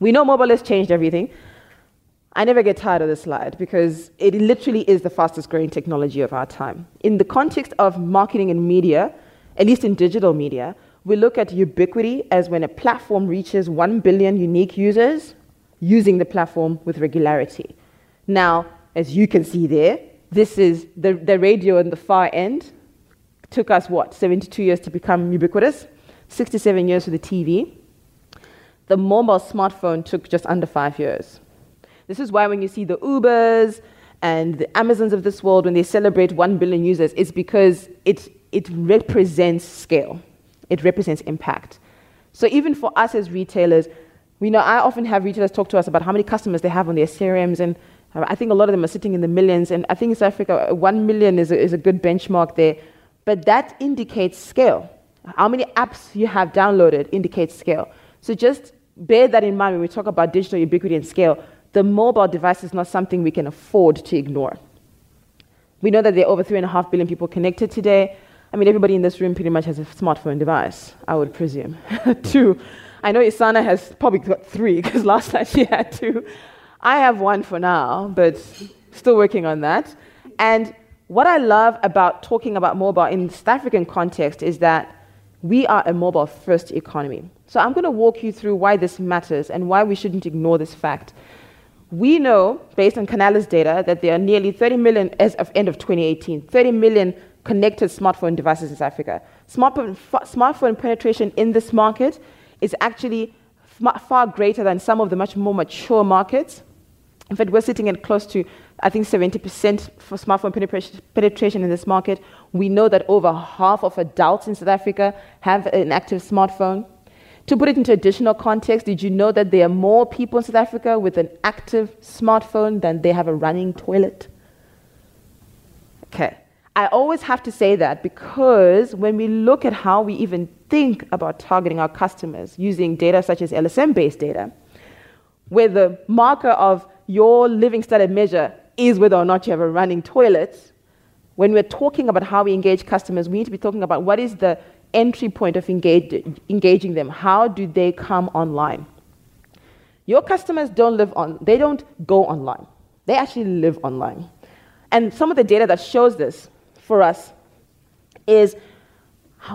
We know mobile has changed everything. I never get tired of this slide because it literally is the fastest growing technology of our time. In the context of marketing and media, at least in digital media, we look at ubiquity as when a platform reaches 1 billion unique users using the platform with regularity. Now, as you can see there, this is the, the radio on the far end. Took us, what, 72 years to become ubiquitous, 67 years for the TV. The mobile smartphone took just under five years. This is why when you see the Ubers and the Amazons of this world, when they celebrate 1 billion users, it's because it, it represents scale, it represents impact. So even for us as retailers, we know I often have retailers talk to us about how many customers they have on their CRMs, and uh, I think a lot of them are sitting in the millions. And I think in South Africa, uh, 1 million is a, is a good benchmark there. But that indicates scale. How many apps you have downloaded indicates scale. So just bear that in mind when we talk about digital ubiquity and scale. The mobile device is not something we can afford to ignore. We know that there are over 3.5 billion people connected today. I mean, everybody in this room pretty much has a smartphone device, I would presume. Two. I know Isana has probably got three because last night she had two. I have one for now, but still working on that. And what I love about talking about mobile in the South African context is that we are a mobile first economy. So I'm going to walk you through why this matters and why we shouldn't ignore this fact. We know, based on Canalys data, that there are nearly 30 million, as of end of 2018, 30 million connected smartphone devices in South Africa. Smartphone, smartphone penetration in this market is actually far greater than some of the much more mature markets. In fact, we're sitting at close to, I think, 70% for smartphone penetration in this market. We know that over half of adults in South Africa have an active smartphone. To put it into additional context, did you know that there are more people in South Africa with an active smartphone than they have a running toilet? Okay. I always have to say that because when we look at how we even think about targeting our customers using data such as LSM based data, where the marker of your living standard measure is whether or not you have a running toilet, when we're talking about how we engage customers, we need to be talking about what is the entry point of engage, engaging them. How do they come online? Your customers don't live on, they don't go online. They actually live online. And some of the data that shows this for us is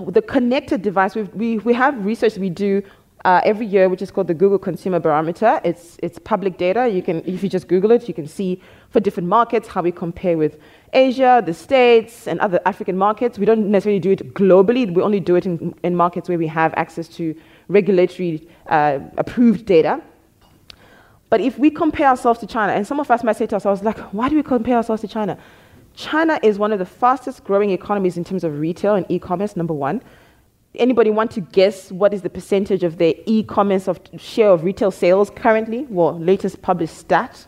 the connected device. we we, have research we do uh, every year, which is called the Google Consumer Barometer. It's, it's public data. You can, if you just Google it, you can see for different markets how we compare with Asia, the States, and other African markets. We don't necessarily do it globally. We only do it in, in markets where we have access to regulatory uh, approved data. But if we compare ourselves to China, and some of us might say to ourselves, like, why do we compare ourselves to China? China is one of the fastest growing economies in terms of retail and e-commerce, number one. Anybody want to guess what is the percentage of their e-commerce of share of retail sales currently? Well, latest published stat.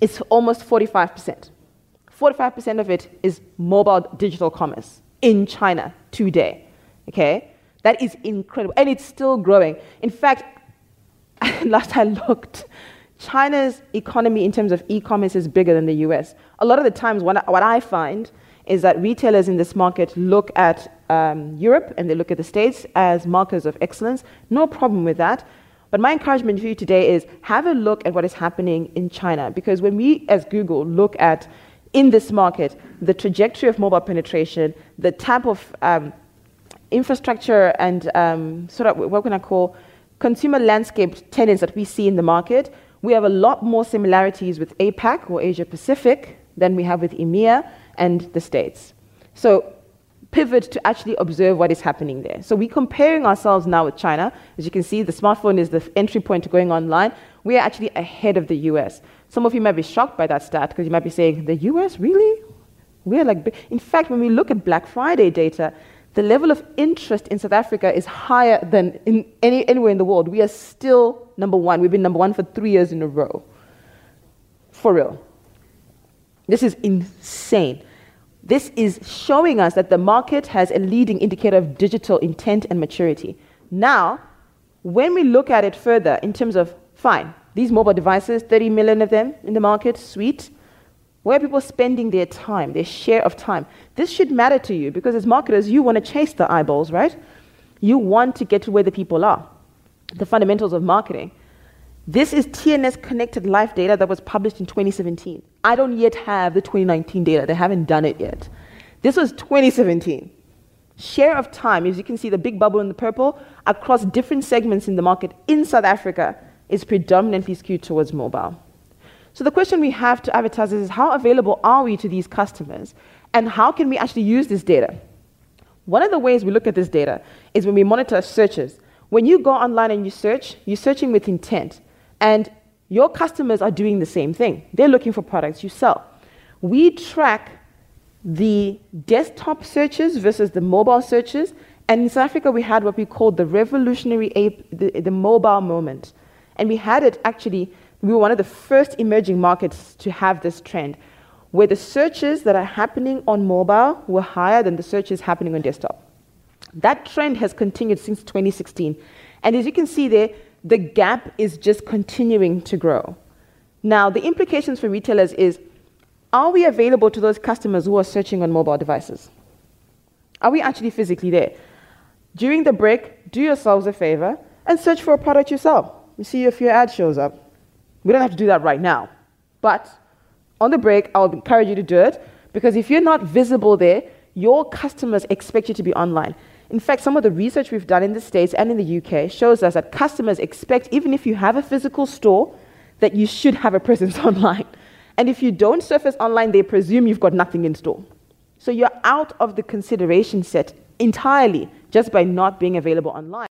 It's almost 45%. 45% of it is mobile digital commerce in China today. Okay? That is incredible. And it's still growing. In fact, last I looked, China's economy in terms of e commerce is bigger than the US. A lot of the times, what I, what I find is that retailers in this market look at um, Europe and they look at the States as markers of excellence. No problem with that. But my encouragement for you today is have a look at what is happening in China. Because when we, as Google, look at in this market the trajectory of mobile penetration, the type of um, infrastructure and um, sort of what can I call consumer landscape tenants that we see in the market, we have a lot more similarities with APAC or Asia Pacific than we have with EMEA and the States. So pivot to actually observe what is happening there. So we're comparing ourselves now with China. As you can see, the smartphone is the entry point to going online. We are actually ahead of the US. Some of you might be shocked by that stat because you might be saying, the US, really? We're like, in fact, when we look at Black Friday data, the level of interest in South Africa is higher than in any, anywhere in the world. We are still number one. We've been number one for three years in a row. For real. This is insane. This is showing us that the market has a leading indicator of digital intent and maturity. Now, when we look at it further in terms of, fine, these mobile devices, 30 million of them in the market, sweet. Where are people spending their time, their share of time? This should matter to you because as marketers, you want to chase the eyeballs, right? You want to get to where the people are. the fundamentals of marketing. This is TNS connected life data that was published in 2017. I don't yet have the 2019 data, they haven't done it yet. This was 2017. Share of time, as you can see, the big bubble in the purple, across different segments in the market in South Africa is predominantly skewed towards mobile. So the question we have to advertisers is how available are we to these customers and how can we actually use this data? One of the ways we look at this data is when we monitor searches. When you go online and you search, you're searching with intent. And your customers are doing the same thing. They're looking for products you sell. We track the desktop searches versus the mobile searches. And in South Africa, we had what we called the revolutionary the, the mobile moment. And we had it actually, we were one of the first emerging markets to have this trend, where the searches that are happening on mobile were higher than the searches happening on desktop. That trend has continued since 2016. And as you can see there, the gap is just continuing to grow. Now, the implications for retailers is are we available to those customers who are searching on mobile devices? Are we actually physically there? During the break, do yourselves a favor and search for a product yourself. You see if your ad shows up. We don't have to do that right now. But on the break, I'll encourage you to do it because if you're not visible there, your customers expect you to be online. In fact, some of the research we've done in the States and in the UK shows us that customers expect, even if you have a physical store, that you should have a presence online. And if you don't surface online, they presume you've got nothing in store. So you're out of the consideration set entirely just by not being available online.